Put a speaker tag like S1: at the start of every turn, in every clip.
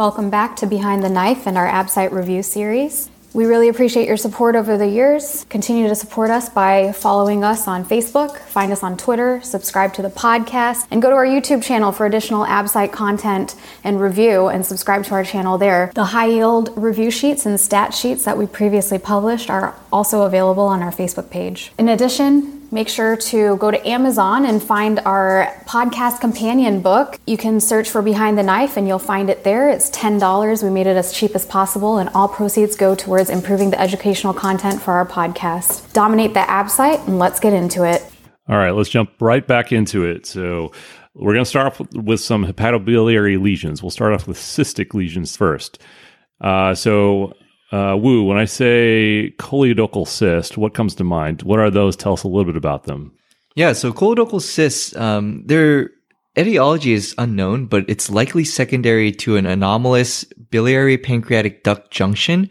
S1: Welcome back to Behind the Knife and our Absite review series. We really appreciate your support over the years. Continue to support us by following us on Facebook, find us on Twitter, subscribe to the podcast, and go to our YouTube channel for additional Absite content and review and subscribe to our channel there. The high yield review sheets and stat sheets that we previously published are also available on our Facebook page. In addition, make sure to go to Amazon and find our podcast companion book. You can search for Behind the Knife and you'll find it there. It's $10. We made it as cheap as possible, and all proceeds go towards improving the educational content for our podcast. Dominate the app Absite, and let's get into it.
S2: All right, let's jump right back into it. So, we're going to start off with some hepatobiliary lesions. We'll start off with cystic lesions first. Uh, so, uh, Woo, when I say choledochal cyst, what comes to mind? What are those? Tell us a little bit about them.
S3: Yeah, so choledochal cysts, um, their etiology is unknown, but it's likely secondary to an anomalous biliary pancreatic duct junction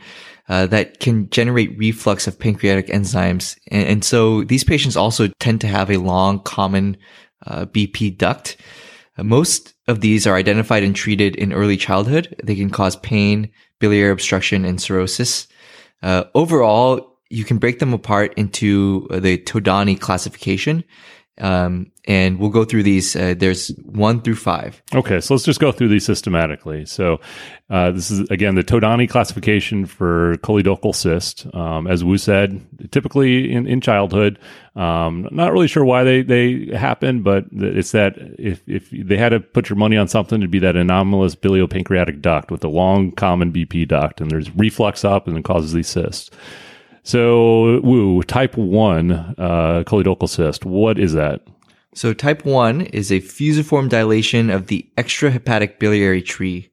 S3: uh, that can generate reflux of pancreatic enzymes. And, and, so these patients also tend to have a long common uh, BP duct. Most of these are identified and treated in early childhood. They can cause pain, biliary obstruction, and cirrhosis. Uh, overall, you can break them apart into the Todani classification. Um, and we'll go through these. Uh, there's one through five.
S2: Okay, so let's just go through these systematically. So, uh, this is again the Todani classification for choledochal cyst. Um, as Wu said, typically in, in childhood. Um, not really sure why they they happen, but it's that if if they had to put your money on something, it'd be that anomalous biliopancreatic duct with the long common BP duct, and there's reflux up, and it causes these cysts. So, woo, type 1 uh, choledochal cyst, what is that?
S3: So, type 1 is a fusiform dilation of the extrahepatic biliary tree.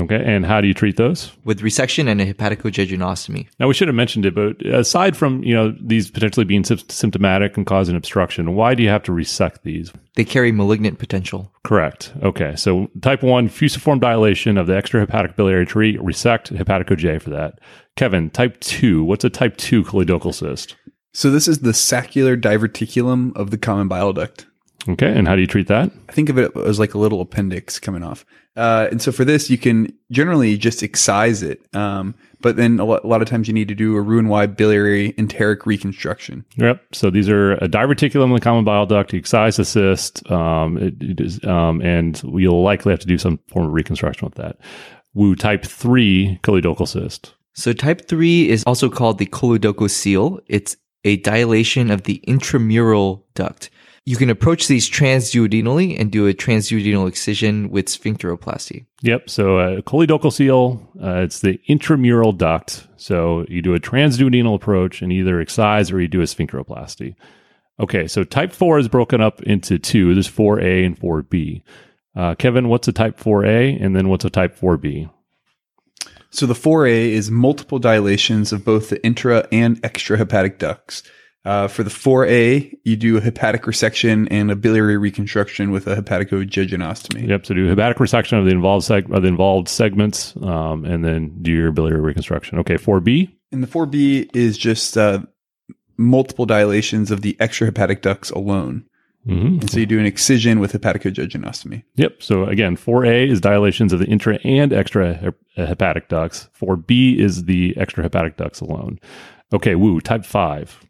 S2: Okay, and how do you treat those?
S3: With resection and a hepaticojejunostomy.
S2: Now, we should have mentioned it, but aside from, you know, these potentially being symptomatic and causing obstruction, why do you have to resect these?
S3: They carry malignant potential.
S2: Correct. Okay, so type 1, fusiform dilation of the extrahepatic biliary tree, resect hepatico for that. Kevin, type 2. What's a type 2 choledochal cyst?
S4: So this is the saccular diverticulum of the common bile duct.
S2: Okay, and how do you treat that?
S4: I think of it as like a little appendix coming off. Uh, and so for this, you can generally just excise it. Um, but then a lot, a lot, of times you need to do a Roux-en-Y biliary enteric reconstruction.
S2: Yep. So these are a diverticulum of the common bile duct. You excise the cyst, um, it, it is, um, and you'll likely have to do some form of reconstruction with that. Wu type 3 choledochal cyst.
S3: So type 3 is also called the choledochocele. It's a dilation of the intramural duct. You can approach these transduodenally and do a transduodenal excision with sphincteroplasty.
S2: Yep. So uh, choledochocele, uh, it's the intramural duct. So you do a transduodenal approach and either excise or you do a sphincteroplasty. Okay. So type 4 is broken up into two. There's 4A and 4B. Uh, Kevin, what's a type 4A and then what's a type 4B?
S4: So the 4A is multiple dilations of both the intra and extrahepatic ducts. Uh, for the 4A, you do a hepatic resection and a biliary reconstruction with a hepaticojejunostomy.
S2: Yep. So do hepatic resection of the involved seg- of the involved segments, um, and then do your biliary reconstruction. Okay. 4B.
S4: And the 4B is just uh, multiple dilations of the extrahepatic ducts alone. Mm-hmm. And so you do an excision with hepaticojejunostomy.
S2: Yep. So again, 4A is dilations of the intra and extra hepatic ducts. 4B is the extra hepatic ducts alone. Okay, woo, type 5.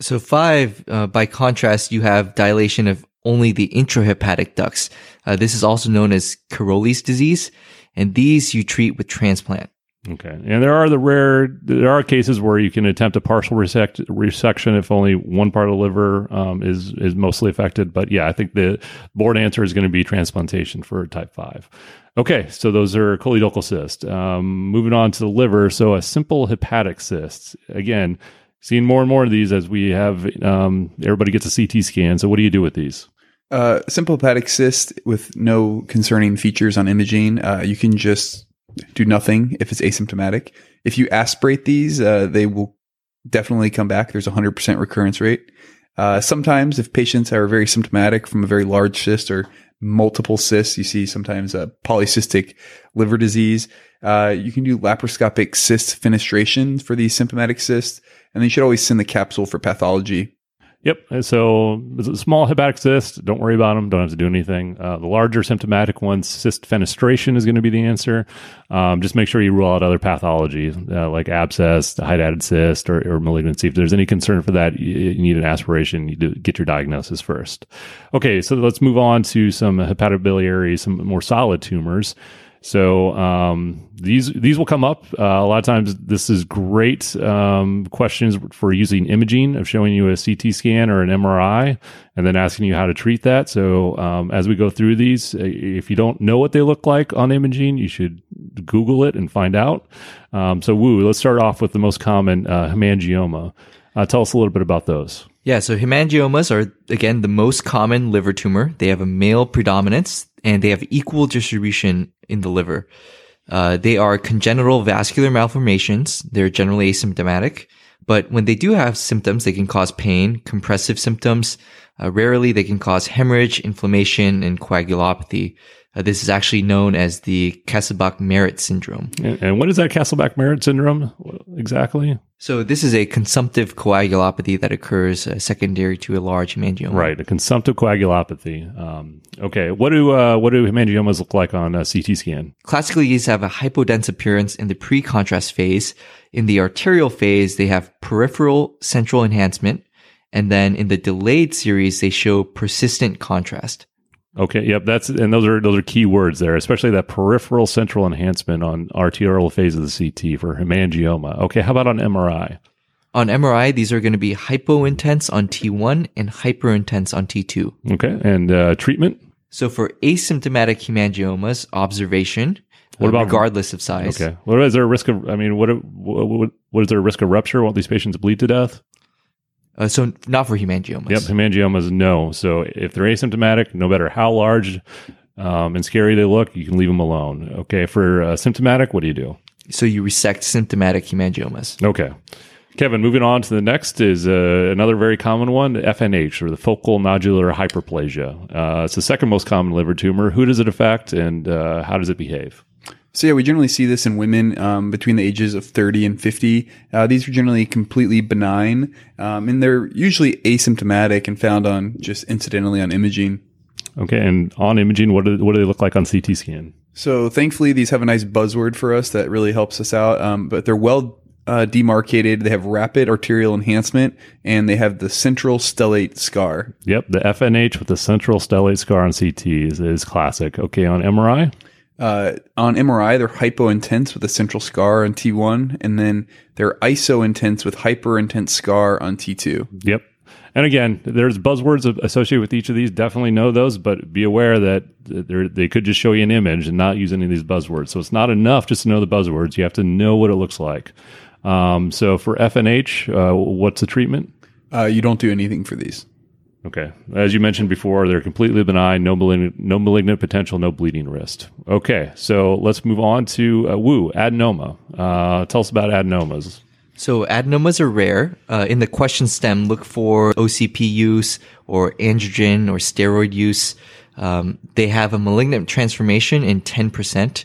S3: So 5, uh, by contrast, you have dilation of only the intrahepatic ducts. Uh, this is also known as Caroli's disease, and these you treat with transplant.
S2: Okay. And there are the rare, there are cases where you can attempt a partial resect, resection if only one part of the liver um, is, is mostly affected. But yeah, I think the board answer is going to be transplantation for type 5. Okay. So those are choledochal cysts. Um, moving on to the liver. So a simple hepatic cyst. Again, seeing more and more of these as we have, um, everybody gets a CT scan. So what do you do with these?
S4: Uh, simple hepatic cyst with no concerning features on imaging. Uh, you can just do nothing if it's asymptomatic. If you aspirate these, uh, they will definitely come back. There's a 100% recurrence rate. Uh, sometimes, if patients are very symptomatic from a very large cyst or multiple cysts, you see sometimes a polycystic liver disease. Uh, you can do laparoscopic cyst fenestration for these symptomatic cysts, and then you should always send the capsule for pathology
S2: Yep. So small hepatic cyst. Don't worry about them. Don't have to do anything. Uh, the larger symptomatic ones, cyst fenestration is going to be the answer. Um, just make sure you rule out other pathology uh, like abscess, hydatid cyst, or, or malignancy. If there's any concern for that, you, you need an aspiration. You get your diagnosis first. Okay, so let's move on to some hepatobiliary, some more solid tumors. So um, these these will come up uh, a lot of times. This is great um, questions for using imaging of showing you a CT scan or an MRI, and then asking you how to treat that. So um, as we go through these, uh, if you don't know what they look like on imaging, you should Google it and find out. Um, so woo, let's start off with the most common uh, hemangioma. Uh, tell us a little bit about those.
S3: Yeah, so hemangiomas are again the most common liver tumor. They have a male predominance and they have equal distribution in the liver. Uh, they are congenital vascular malformations. They're generally asymptomatic, but when they do have symptoms, they can cause pain, compressive symptoms. Uh, rarely, they can cause hemorrhage, inflammation, and coagulopathy. Uh, this is actually known as the Kasabach-Merritt syndrome.
S2: And, and what is that Kasabach-Merritt syndrome exactly?
S3: So this is a consumptive coagulopathy that occurs uh, secondary to a large hemangioma.
S2: Right, a consumptive coagulopathy. Um, okay, what do uh, what do hemangiomas look like on a CT scan?
S3: Classically, these have a hypodense appearance in the pre-contrast phase. In the arterial phase, they have peripheral central enhancement. And then in the delayed series, they show persistent contrast.
S2: Okay, yep, that's and those are those are key words there, especially that peripheral central enhancement on arterial phase of the CT for hemangioma. Okay, how about on MRI?
S3: On MRI, these are going to be hypointense on T1 and hyperintense on T2.
S2: Okay, and uh, treatment?
S3: So for asymptomatic hemangiomas, observation. What about regardless of size?
S2: Okay, what is there a risk of? I mean, what what, what is there a risk of rupture? Won't these patients bleed to death?
S3: Uh, so not for hemangiomas.
S2: Yep, hemangiomas, no. So if they're asymptomatic, no matter how large um, and scary they look, you can leave them alone. Okay, for uh, symptomatic, what do you do?
S3: So you resect symptomatic hemangiomas.
S2: Okay. Kevin, moving on to the next is uh, another very common one, FNH, or the focal nodular hyperplasia. Uh, it's the second most common liver tumor. Who does it affect, and uh, how does it behave?
S4: So yeah, we generally see this in women um, between the ages of 30 and 50. Uh, these are generally completely benign, um, and they're usually asymptomatic and found on just incidentally on imaging.
S2: Okay, and on imaging, what do, what do they look like on CT scan?
S4: So thankfully, these have a nice buzzword for us that really helps us out. Um, but they're well uh, demarcated. They have rapid arterial enhancement, and they have the central stellate scar.
S2: Yep, the FNH with the central stellate scar on CT is, is classic. Okay, on MRI.
S4: Uh, on MRI, they're hypointense with a central scar on T1, and then they're isointense with hyperintense scar on T2.
S2: Yep. And again, there's buzzwords associated with each of these. Definitely know those, but be aware that they could just show you an image and not use any of these buzzwords. So it's not enough just to know the buzzwords. You have to know what it looks like. Um, so for FNH, uh, what's the treatment?
S4: Uh, you don't do anything for these.
S2: Okay. As you mentioned before, they're completely benign, no malignant, no malignant potential, no bleeding risk. Okay. So let's move on to uh, woo, adenoma. Uh, tell us about adenomas.
S3: So adenomas are rare. Uh, in the question stem, look for OCP use or androgen or steroid use. Um, they have a malignant transformation in 10%.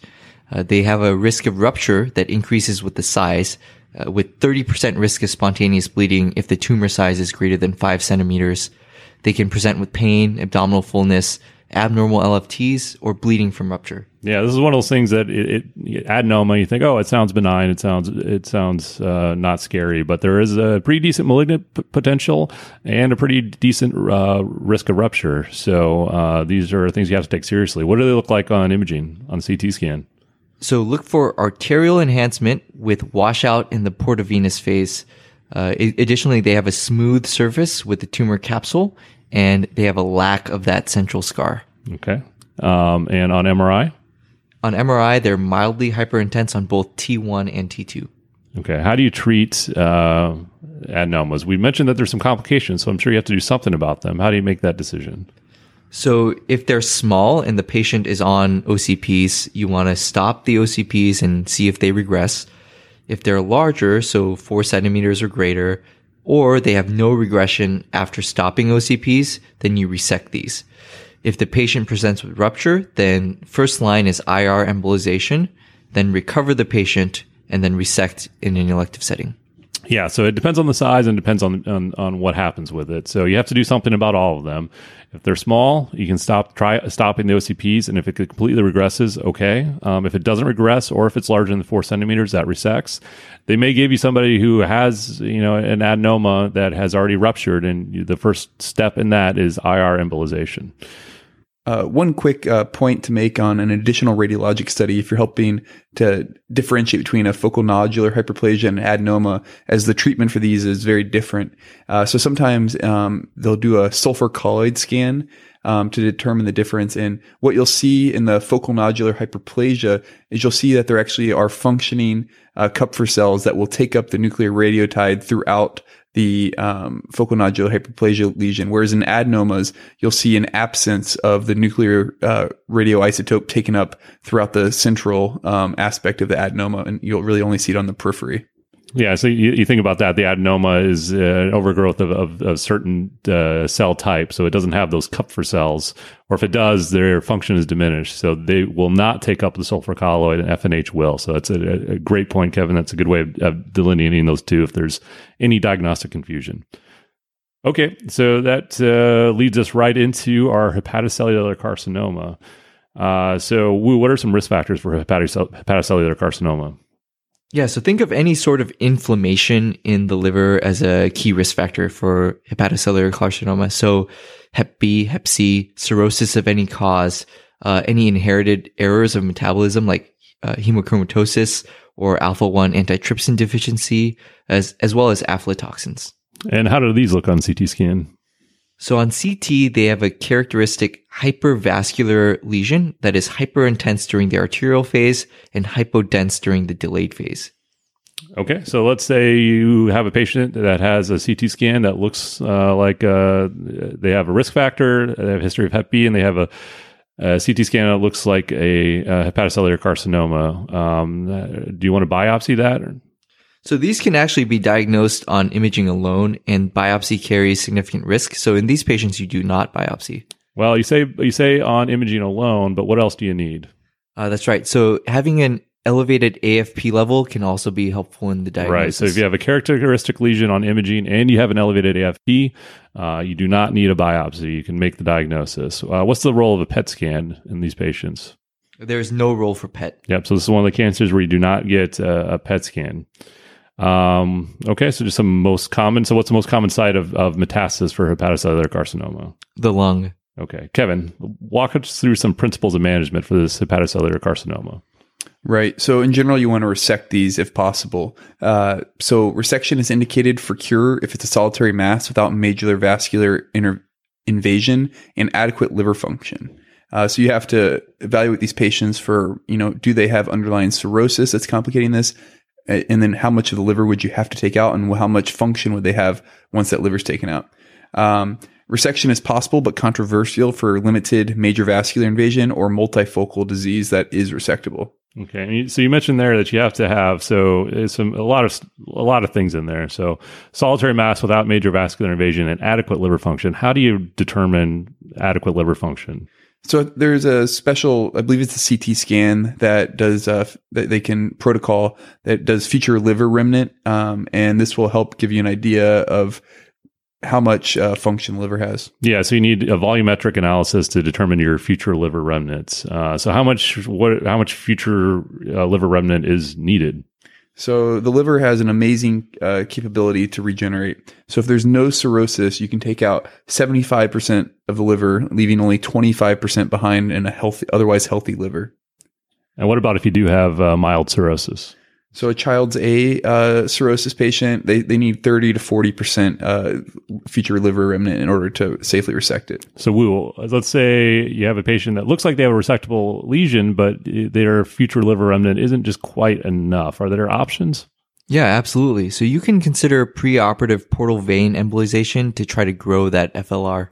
S3: Uh, they have a risk of rupture that increases with the size, uh, with 30% risk of spontaneous bleeding if the tumor size is greater than 5 centimeters. They can present with pain, abdominal fullness, abnormal LFTs, or bleeding from rupture.
S2: Yeah, this is one of those things that it, it adenoma. You think, oh, it sounds benign. It sounds it sounds uh, not scary, but there is a pretty decent malignant p- potential and a pretty decent uh, risk of rupture. So uh, these are things you have to take seriously. What do they look like on imaging on CT scan?
S3: So look for arterial enhancement with washout in the portovenous phase. Uh, additionally, they have a smooth surface with the tumor capsule, and they have a lack of that central scar.
S2: Okay. Um, and on MRI?
S3: On MRI, they're mildly hyperintense on both T1 and T2.
S2: Okay. How do you treat uh, adenomas? We mentioned that there's some complications, so I'm sure you have to do something about them. How do you make that decision?
S3: So, if they're small and the patient is on OCPs, you want to stop the OCPs and see if they regress. If they're larger, so four centimeters or greater, or they have no regression after stopping OCPs, then you resect these. If the patient presents with rupture, then first line is IR embolization, then recover the patient, and then resect in an elective setting.
S2: Yeah, so it depends on the size and depends on, on on what happens with it. So you have to do something about all of them. If they're small, you can stop try stopping the OCPs, and if it completely regresses, okay. Um, if it doesn't regress, or if it's larger than four centimeters, that resects. They may give you somebody who has you know an adenoma that has already ruptured, and the first step in that is IR embolization.
S4: Uh, one quick uh, point to make on an additional radiologic study, if you're helping to differentiate between a focal nodular hyperplasia and adenoma, as the treatment for these is very different. Uh, so sometimes um, they'll do a sulfur colloid scan um, to determine the difference. And what you'll see in the focal nodular hyperplasia is you'll see that there actually are functioning uh, Kupffer cells that will take up the nuclear radiotide throughout the um, focal nodular hyperplasia lesion, whereas in adenomas, you'll see an absence of the nuclear uh, radioisotope taken up throughout the central um, aspect of the adenoma, and you'll really only see it on the periphery.
S2: Yeah, so you, you, think about that. The adenoma is uh, an overgrowth of, of, of certain uh, cell type, so it doesn't have those Kupffer cells, or if it does, their function is diminished. So they will not take up the sulfur colloid, and FNH will. So that's a, a great point, Kevin. That's a good way of, of delineating those two if there's any diagnostic confusion. Okay, so that uh, leads us right into our hepatocellular carcinoma. Uh, so, what are some risk factors for hepatocellular carcinoma?
S3: Yeah, so think of any sort of inflammation in the liver as a key risk factor for hepatocellular carcinoma. So Hep B, Hep C, cirrhosis of any cause, uh, any inherited errors of metabolism like uh, hemochromatosis or alpha 1 antitrypsin deficiency, as, as well as aflatoxins.
S2: And how do these look on CT scan?
S3: So on CT, they have a characteristic hypervascular lesion that is hyperintense during the arterial phase and hypodense during the delayed phase.
S2: Okay, so let's say you have a patient that has a CT scan that looks uh, like uh, they have a risk factor, they have a history of Hep B, and they have a, a CT scan that looks like a, a hepatocellular carcinoma. Um, uh, do you want to biopsy that? Or?
S3: So these can actually be diagnosed on imaging alone and biopsy carries significant risk. So in these patients, you do not biopsy.
S2: Well, you say, you say on imaging alone, but what else do you need?
S3: Uh, that's right. So having an elevated AFP level can also be helpful in the diagnosis.
S2: Right. So if you have a characteristic lesion on imaging and you have an elevated AFP, uh, you do not need a biopsy. You can make the diagnosis. Uh, what's the role of a PET scan in these patients?
S3: There's no role for PET.
S2: Yep. So this is one of the cancers where you do not get a, a PET scan. Um, okay, so just some most common. So, what's the most common site of, of metastasis for hepatocellular carcinoma?
S3: The lung.
S2: Okay, Kevin, walk us through some principles of management for this hepatocellular carcinoma.
S4: Right. So, in general, you want to resect these if possible. Uh, so, resection is indicated for cure if it's a solitary mass without major vascular inter- invasion and adequate liver function. Uh, so you have to evaluate these patients for, you know, do they have underlying cirrhosis that's complicating this? And then how much of the liver would you have to take out and how much function would they have once that liver's taken out? Um, resection is possible but controversial for limited major vascular invasion or multifocal disease that is resectable.
S2: Okay so you mentioned there that you have to have so some a lot of a lot of things in there. So solitary mass without major vascular invasion and adequate liver function how do you determine adequate liver function
S4: so there's a special, I believe it's a CT scan that does uh, that they can protocol that does future liver remnant, um, and this will help give you an idea of how much uh, function liver has.
S2: Yeah, so you need a volumetric analysis to determine your future liver remnants. Uh, so how much what how much future uh, liver remnant is needed?
S4: So the liver has an amazing uh, capability to regenerate. So if there's no cirrhosis, you can take out 75% of the liver, leaving only 25% behind in a healthy, otherwise healthy liver.
S2: And what about if you do have uh, mild cirrhosis?
S4: So a child's a uh, cirrhosis patient, they, they need 30 to 40% uh, future liver remnant in order to safely resect it.
S2: So we will, let's say you have a patient that looks like they have a resectable lesion, but their future liver remnant isn't just quite enough. Are there options?
S3: Yeah, absolutely. So you can consider preoperative portal vein embolization to try to grow that FLR.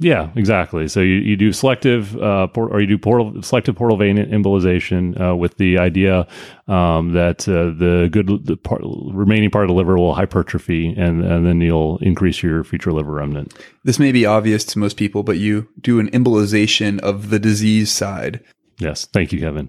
S2: Yeah, exactly. So you, you do selective uh, port, or you do portal selective portal vein embolization uh, with the idea um, that uh, the good the part, remaining part of the liver will hypertrophy, and and then you'll increase your future liver remnant.
S4: This may be obvious to most people, but you do an embolization of the disease side.
S2: Yes, thank you, Kevin.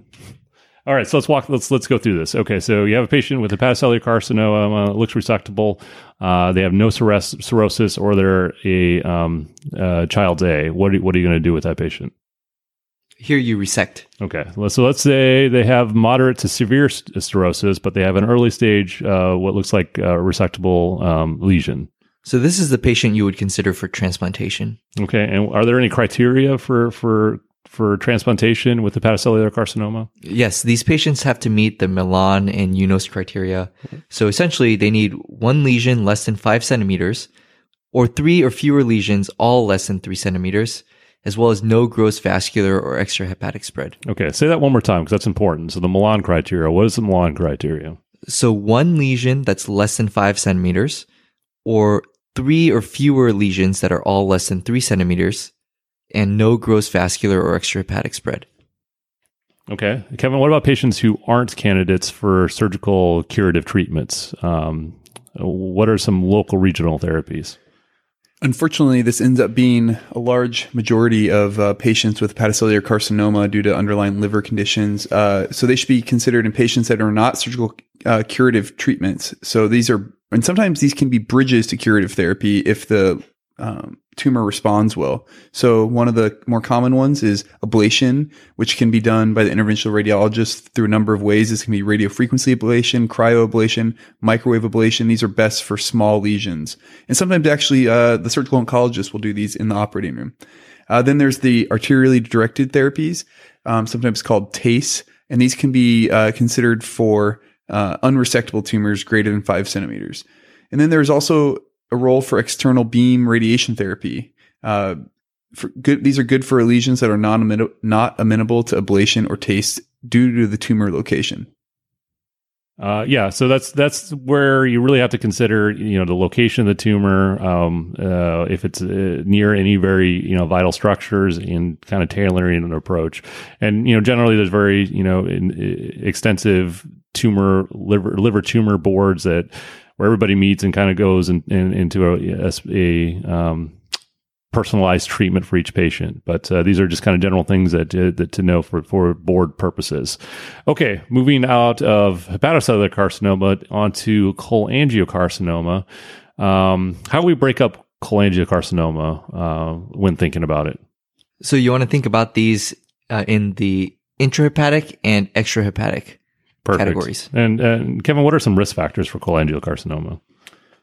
S2: All right, so let's walk. Let's let's go through this. Okay, so you have a patient with a hepatocellular carcinoma, uh, looks resectable. Uh, they have no cirrhosis, cirrhosis or they're a um, uh, child's A. What are, what are you going to do with that patient?
S3: Here you resect.
S2: Okay, so let's say they have moderate to severe cirrhosis, but they have an early stage, uh, what looks like a resectable um, lesion.
S3: So this is the patient you would consider for transplantation.
S2: Okay, and are there any criteria for for for transplantation with hepatocellular carcinoma?
S3: Yes, these patients have to meet the Milan and UNOS criteria. So essentially, they need one lesion less than five centimeters, or three or fewer lesions, all less than three centimeters as well as no gross vascular or extrahepatic spread.
S2: Okay, say that one more time because that's important. So the Milan criteria, what is the Milan criteria?
S3: So one lesion that's less than five centimeters, or three or fewer lesions that are all less than three centimeters, and no gross vascular or extrahepatic spread.
S2: Okay, Kevin. What about patients who aren't candidates for surgical curative treatments? Um, what are some local regional therapies?
S4: Unfortunately, this ends up being a large majority of uh, patients with hepatocellular carcinoma due to underlying liver conditions. Uh, so they should be considered in patients that are not surgical uh, curative treatments. So these are, and sometimes these can be bridges to curative therapy if the um, tumor responds well. So one of the more common ones is ablation, which can be done by the interventional radiologist through a number of ways. This can be radiofrequency ablation, cryoablation, microwave ablation. These are best for small lesions. And sometimes actually, uh, the surgical oncologist will do these in the operating room. Uh, then there's the arterially directed therapies, um, sometimes called TACE, and these can be uh, considered for uh, unresectable tumors greater than five centimeters. And then there's also a role for external beam radiation therapy. Uh, good, these are good for lesions that are non not amenable to ablation or TACE due to the tumor location.
S2: Uh, yeah, so that's that's where you really have to consider, you know, the location of the tumor, um, uh, if it's uh, near any very you know vital structures, and kind of tailoring an approach. And you know, generally there's very you know in, extensive tumor liver liver tumor boards that where everybody meets and kind of goes in, in, into a, a, um, personalized treatment for each patient. But uh, these are just kind of general things that, uh, that to know for, for board purposes. Okay, moving out of hepatocellular carcinoma onto cholangiocarcinoma. Um, how do we break up cholangiocarcinoma uh, when thinking about it?
S3: So you want to think about these uh, in the intrahepatic and extrahepatic Perfect. categories.
S2: And, and Kevin, what are some risk factors for cholangiocarcinoma?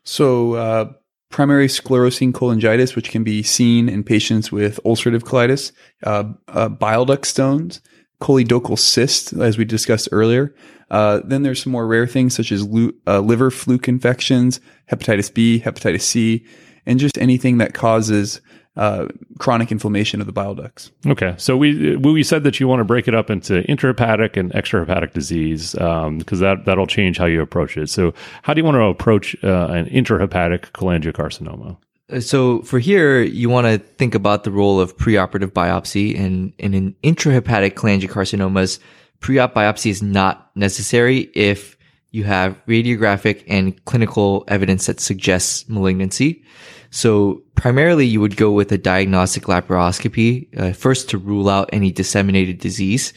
S4: So, uh, primary sclerosing cholangitis, which can be seen in patients with ulcerative colitis, uh, uh, bile duct stones, choledochal cyst, as we discussed earlier. Uh, then there's some more rare things such as lu- uh, liver fluke infections, hepatitis B, hepatitis C, and just anything that causes uh, chronic inflammation of the bile ducts.
S2: Okay, so we we said that you want to break it up into intrahepatic and extrahepatic disease because um, that that'll change how you approach it. So, how do you want to approach uh, an intrahepatic cholangiocarcinoma?
S3: Uh, so for here, you want to think about the role of preoperative biopsy, and, and in intrahepatic cholangiocarcinomas, pre-op biopsy is not necessary if you have radiographic and clinical evidence that suggests malignancy. So primarily you would go with a diagnostic laparoscopy, uh, first to rule out any disseminated disease.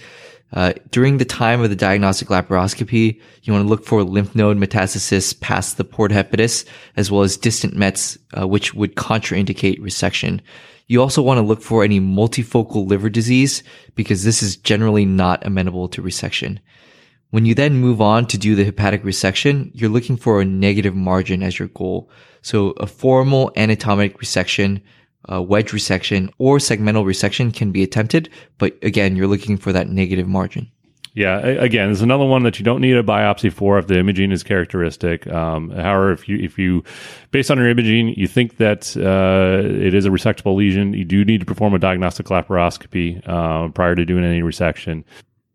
S3: Uh, during the time of the diagnostic laparoscopy, you want to look for lymph node metastasis past the porta hepatis, as well as distant mets, uh, which would contraindicate resection. You also want to look for any multifocal liver disease, because this is generally not amenable to resection. When you then move on to do the hepatic resection, you're looking for a negative margin as your goal. So a formal anatomic resection, wedge resection, or segmental resection can be attempted, but again, you're looking for that negative margin.
S2: Yeah, again, there's another one that you don't need a biopsy for if the imaging is characteristic. Um, however, if you if you, based on your imaging, you think that uh, it is a resectable lesion, you do need to perform a diagnostic laparoscopy uh, prior to doing any resection.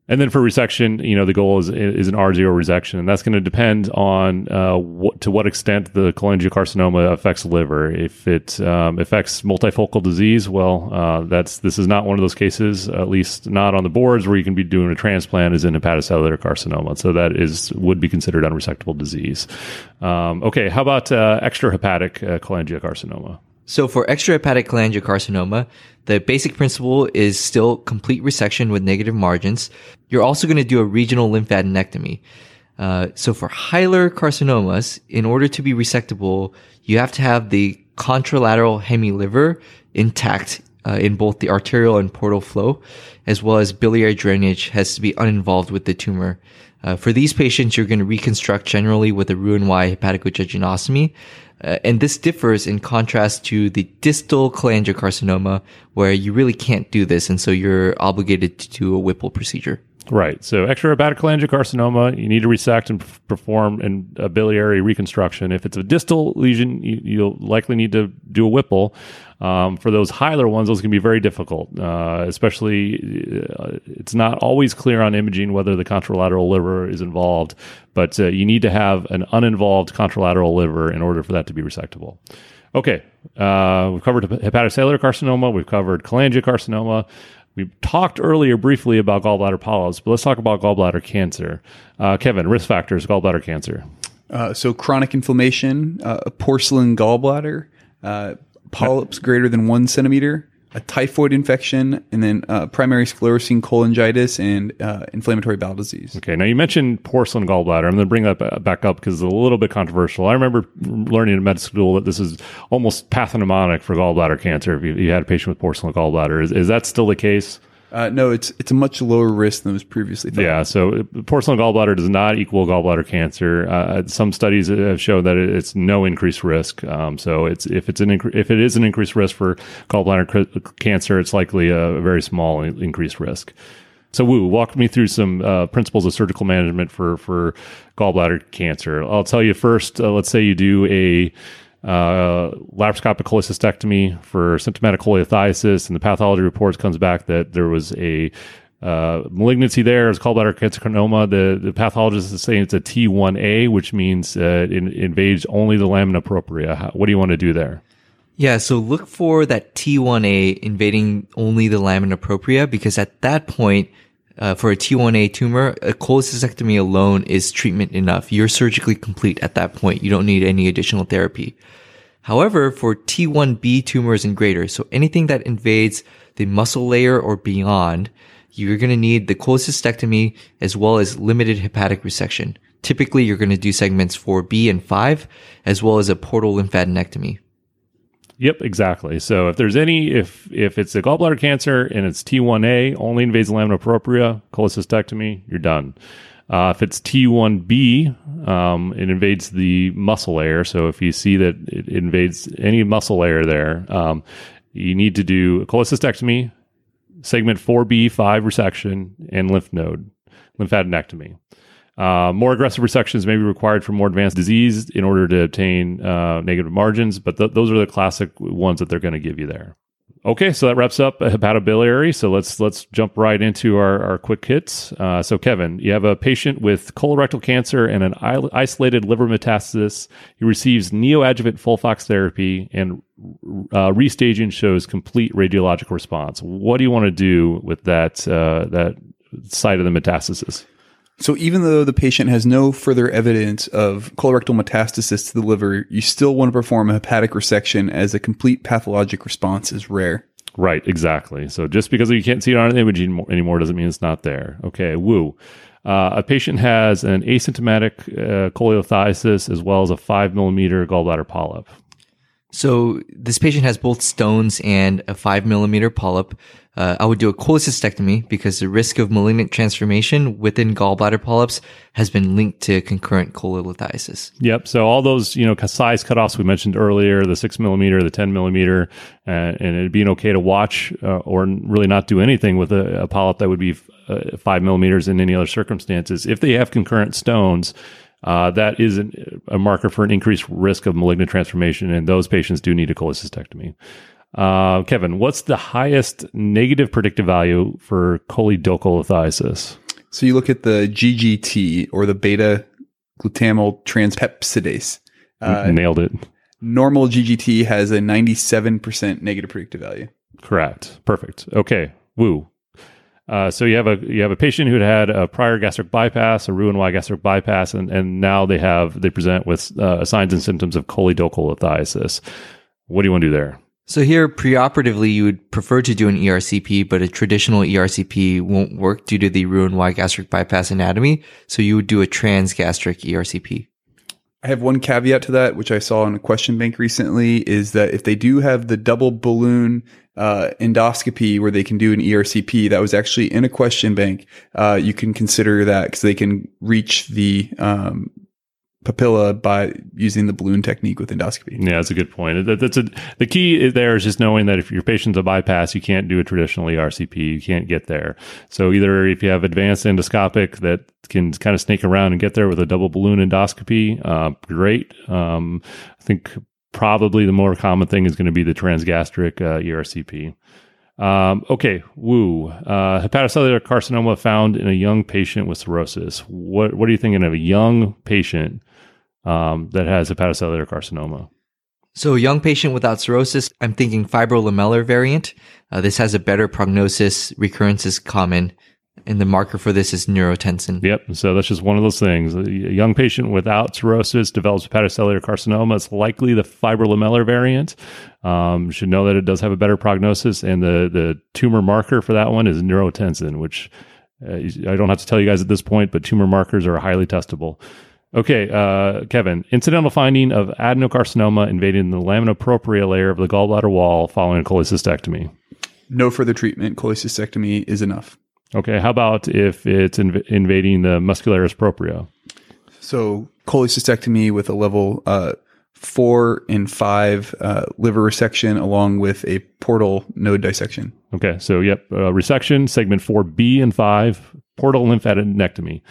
S2: And then for resection, you know, the goal is is an R zero resection, and that's going to depend on uh, what, to what extent the cholangiocarcinoma affects the liver. If it um, affects multifocal disease, well, uh, that's this is not one of those cases, at least not on the boards where you can be doing a transplant. Is in hepatocellular carcinoma, so that is would be considered unresectable disease. Um, okay, how about uh, extrahepatic uh, cholangiocarcinoma?
S3: So for extrahepatic cholangiocarcinoma, the basic principle is still complete resection with negative margins. You're also going to do a regional lymphadenectomy. Uh, so for hilar carcinomas, in order to be resectable, you have to have the contralateral hemiliver intact uh, in both the arterial and portal flow, as well as biliary drainage has to be uninvolved with the tumor. Uh, for these patients, you're going to reconstruct generally with a Roux-en-Y hepatojejunostomy. Uh, and this differs in contrast to the distal cholangiocarcinoma, where you really can't do this, and so you're obligated to do a Whipple procedure.
S2: Right. So extrahepatic cholangiocarcinoma, you need to resect and perform an, a biliary reconstruction. If it's a distal lesion, you, will likely need to do a Whipple. Um, for those hilar ones, those can be very difficult, uh, especially uh, it's not always clear on imaging whether the contralateral liver is involved, but uh, you need to have an uninvolved contralateral liver in order for that to be resectable. Okay, uh, we've covered hepatocellular carcinoma, we've covered cholangiocarcinoma. We talked earlier briefly about gallbladder polyps, but let's talk about gallbladder cancer. Uh, Kevin, risk factors, gallbladder cancer.
S4: Uh, so chronic inflammation, a porcelain gallbladder, uh, polyps greater than one centimeter, a typhoid infection, and then uh, primary sclerosing cholangitis and uh, inflammatory bowel disease.
S2: Okay, now you mentioned porcelain gallbladder. I'm going to bring that back up because it's a little bit controversial. I remember learning in med school that this is almost pathognomonic for gallbladder cancer if you, you had a patient with porcelain gallbladder. Is, is that still the case?
S4: Uh, no, it's it's a much lower risk than was previously thought.
S2: Yeah, so porcelain gallbladder does not equal gallbladder cancer. Uh, some studies have shown that it's no increased risk. Um, so it's if it's an incre- if it is an increased risk for gallbladder cancer, it's likely a very small increased risk. So, Wu, walk me through some uh, principles of surgical management for for gallbladder cancer. I'll tell you first. Uh, let's say you do a uh, laparoscopic cholecystectomy for symptomatic cholelithiasis, and the pathology reports comes back that there was a uh, malignancy there. It's gallbladder carcinoma. The, the pathologist is saying it's a T1A, which means uh, it invades only the lamina propria. How, what do you want to do there?
S3: Yeah, so look for that T1A invading only the lamina propria because at that point, uh, for a T1A tumor, a cholecystectomy alone is treatment enough. You're surgically complete at that point. You don't need any additional therapy. However, for T1B tumors and greater, so anything that invades the muscle layer or beyond, you're going to need the cholecystectomy as well as limited hepatic resection. Typically, you're going to do segments 4B and 5, as well as a portal lymphadenectomy.
S2: Yep, exactly. So if there's any, if if it's a gallbladder cancer and it's T1A, only invades the lamina propria, cholecystectomy, you're done. Uh, if it's T1B, um, it invades the muscle layer. So if you see that it invades any muscle layer there, um, you need to do cholecystectomy, segment 4B, 5 resection, and lymph node lymphadenectomy. Uh, more aggressive resections may be required for more advanced disease in order to obtain uh, negative margins, but th- those are the classic ones that they're going to give you there. Okay, so that wraps up hepatobiliary. So let's let's jump right into our, our quick hits. Uh, so Kevin, you have a patient with colorectal cancer and an isolated liver metastasis. He receives neoadjuvant FOLFOX therapy and uh, restaging shows complete radiologic response. What do you want to do with that uh, that site of the metastasis?
S4: So even though the patient has no further evidence of colorectal metastasis to the liver, you still want to perform a hepatic resection as a complete pathologic response is rare.
S2: Right, exactly. So just because you can't see it on an imaging anymore doesn't mean it's not there. Okay, woo. Uh, a patient has an asymptomatic uh, cholelithiasis as well as a five millimeter gallbladder polyp.
S3: So this patient has both stones and a five millimeter polyp. Uh, I would do a cholecystectomy because the risk of malignant transformation within gallbladder polyps has been linked to concurrent cholelithiasis.
S2: Yep. So all those, you know, size cutoffs we mentioned earlier, the six millimeter, the 10 millimeter, uh, and it being okay to watch uh, or really not do anything with a, a polyp that would be uh, five millimeters in any other circumstances. If they have concurrent stones, uh, that is an, a marker for an increased risk of malignant transformation, and those patients do need a cholecystectomy. Uh, Kevin, what's the highest negative predictive value for choledocholithiasis?
S4: So you look at the GGT or the beta glutamyl transpeptidase.
S2: Uh, Nailed it.
S4: Normal GGT has a 97% negative predictive value.
S2: Correct. Perfect. Okay. Woo. Uh, so you have a you have a patient who had a prior gastric bypass, a Roux-en-Y gastric bypass, and, and now they have they present with uh, signs and symptoms of choledocholithiasis. What do you want to do there?
S3: So here, preoperatively, you would prefer to do an ERCP, but a traditional ERCP won't work due to the Roux-en-Y gastric bypass anatomy. So you would do a transgastric ERCP.
S4: I have one caveat to that, which I saw in a question bank recently, is that if they do have the double balloon uh, endoscopy where they can do an ERCP, that was actually in a question bank. Uh, you can consider that because they can reach the um, papilla by using the balloon technique with endoscopy.
S2: Yeah, that's a good point. That, that's a, the key there is just knowing that if your patient's a bypass, you can't do a traditional ERCP. You can't get there. So either if you have advanced endoscopic that can kind of snake around and get there with a double balloon endoscopy, uh, great. Um, I think probably the more common thing is going to be the transgastric uh, ERCP. Um, okay, woo. Uh, hepatocellular carcinoma found in a young patient with cirrhosis. What What are you thinking of a young patient um, that has hepatocellular carcinoma?
S3: So, a young patient without cirrhosis, I'm thinking fibrolamellar variant. Uh, this has a better prognosis. Recurrence is common. And the marker for this is neurotensin.
S2: Yep. So that's just one of those things. A young patient without cirrhosis develops hepatocellular carcinoma. It's likely the fibrolamellar variant. Um, should know that it does have a better prognosis, and the the tumor marker for that one is neurotensin, which uh, I don't have to tell you guys at this point, but tumor markers are highly testable. Okay, uh, Kevin, incidental finding of adenocarcinoma invading the lamina propria layer of the gallbladder wall following a cholecystectomy.
S4: No further treatment. Cholecystectomy is enough.
S2: Okay, how about if it's inv- invading the muscularis propria?
S4: So cholecystectomy with a level uh, four and five uh, liver resection along with a portal node dissection.
S2: Okay, so yep, uh, resection, segment 4B and 5, portal lymphadenectomy.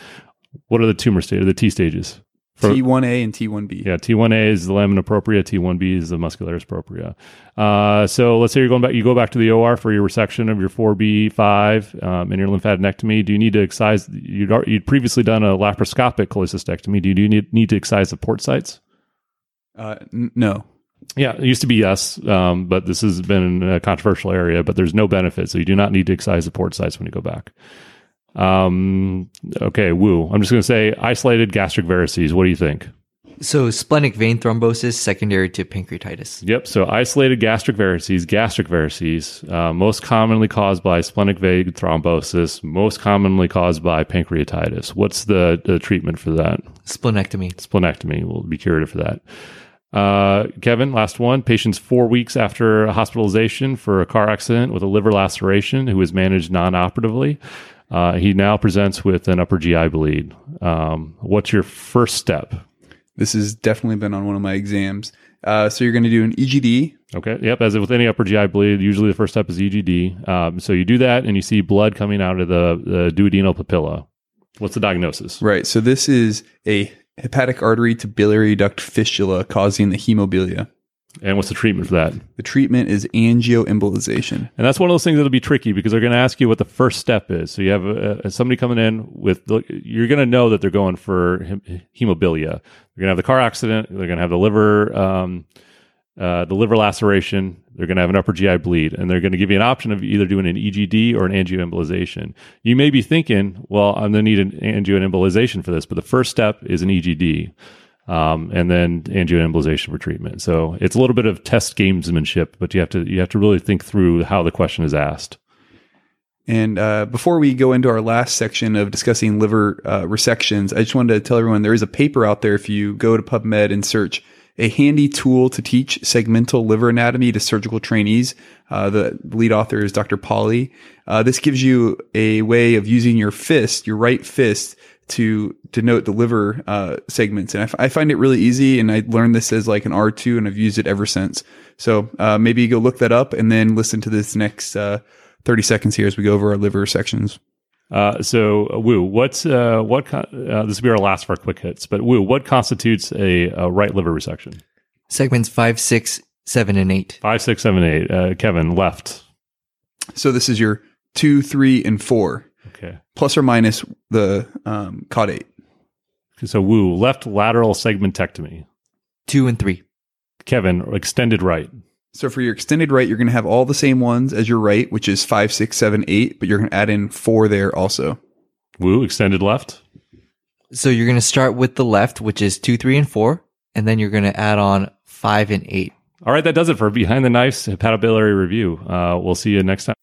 S2: What are the tumor stages, the T stages? For-
S4: T1A and T1B.
S2: Yeah, T1A is the lamina propria, T1B is the muscularis propria. Uh, so let's say you're going back, you go back to the OR for your resection of your 4B5 um, and your lymphadenectomy. Do you need to excise? You'd, you'd previously done a laparoscopic cholecystectomy. Do you need, need to excise the port sites?
S4: Uh, n- no.
S2: Yeah, it used to be yes, um, but this has been a controversial area. But there's no benefit, so you do not need to excise the port sites when you go back. Um, okay, woo. I'm just going to say isolated gastric varices. What do you think?
S3: So, splenic vein thrombosis secondary to pancreatitis.
S2: Yep. So isolated gastric varices, gastric varices, uh, most commonly caused by splenic vein thrombosis, most commonly caused by pancreatitis. What's the, the treatment for that?
S3: Splenectomy.
S2: Splenectomy will be curative for that. Uh, Kevin, last one. Patient's four weeks after hospitalization for a car accident with a liver laceration who was managed non operatively. Uh, he now presents with an upper GI bleed. Um, what's your first step?
S4: This has definitely been on one of my exams. Uh, so you're going to do an EGD.
S2: Okay. Yep. As with any upper GI bleed, usually the first step is EGD. Um, so you do that, and you see blood coming out of the, the duodenal papilla. What's the diagnosis?
S4: Right. So this is a hepatic artery to biliary duct fistula causing the hemobilia.
S2: And what's the treatment for that?
S4: The treatment is angioembolization.
S2: And that's one of those things that'll be tricky because they're going to ask you what the first step is. So you have uh, somebody coming in with, you're going to know that they're going for hem- hemobilia. They're going to have the car accident. They're going to have the liver, um, uh, the liver laceration. They're going to have an upper GI bleed, and they're going to give you an option of either doing an EGD or an angioembolization. You may be thinking, well, I'm going to need an angioembolization for this, but the first step is an EGD. Um, and then angioembolization for treatment. So it's a little bit of test gamesmanship, but you have to you have to really think through how the question is asked.
S4: And uh, before we go into our last section of discussing liver uh, resections, I just wanted to tell everyone there is a paper out there if you go to PubMed and search a handy tool to teach segmental liver anatomy to surgical trainees. Uh, the lead author is Dr. Polly. Uh, this gives you a way of using your fist, your right fist, to denote the liver uh, segments. And I, f- I find it really easy. And I learned this as like an R2 and I've used it ever since. So uh, maybe go look that up and then listen to this next uh, 30 seconds here as we go over our liver sections.
S2: Uh, so, uh, Woo, what's uh, what? Con- uh, this will be our last of our quick hits. But Woo, what constitutes a, a right liver resection?
S3: Segments five, six, seven, and eight.
S2: Five, six, seven, eight. Uh, Kevin, left.
S4: So this is your two, three, and four,
S2: Okay.
S4: plus or minus the um, caudate.
S2: So, Woo, left lateral segmentectomy.
S3: Two and three.
S2: Kevin, extended right.
S4: So for your extended right, you're going to have all the same ones as your right, which is five, six, seven, eight, but you're going to add in four there also.
S2: Woo, extended left.
S3: So you're going to start with the left, which is two, three, and four, and then you're going to add on five and eight.
S2: All right, that does it for Behind the Knife's Hepatobiliary Review. Uh, we'll see you next time.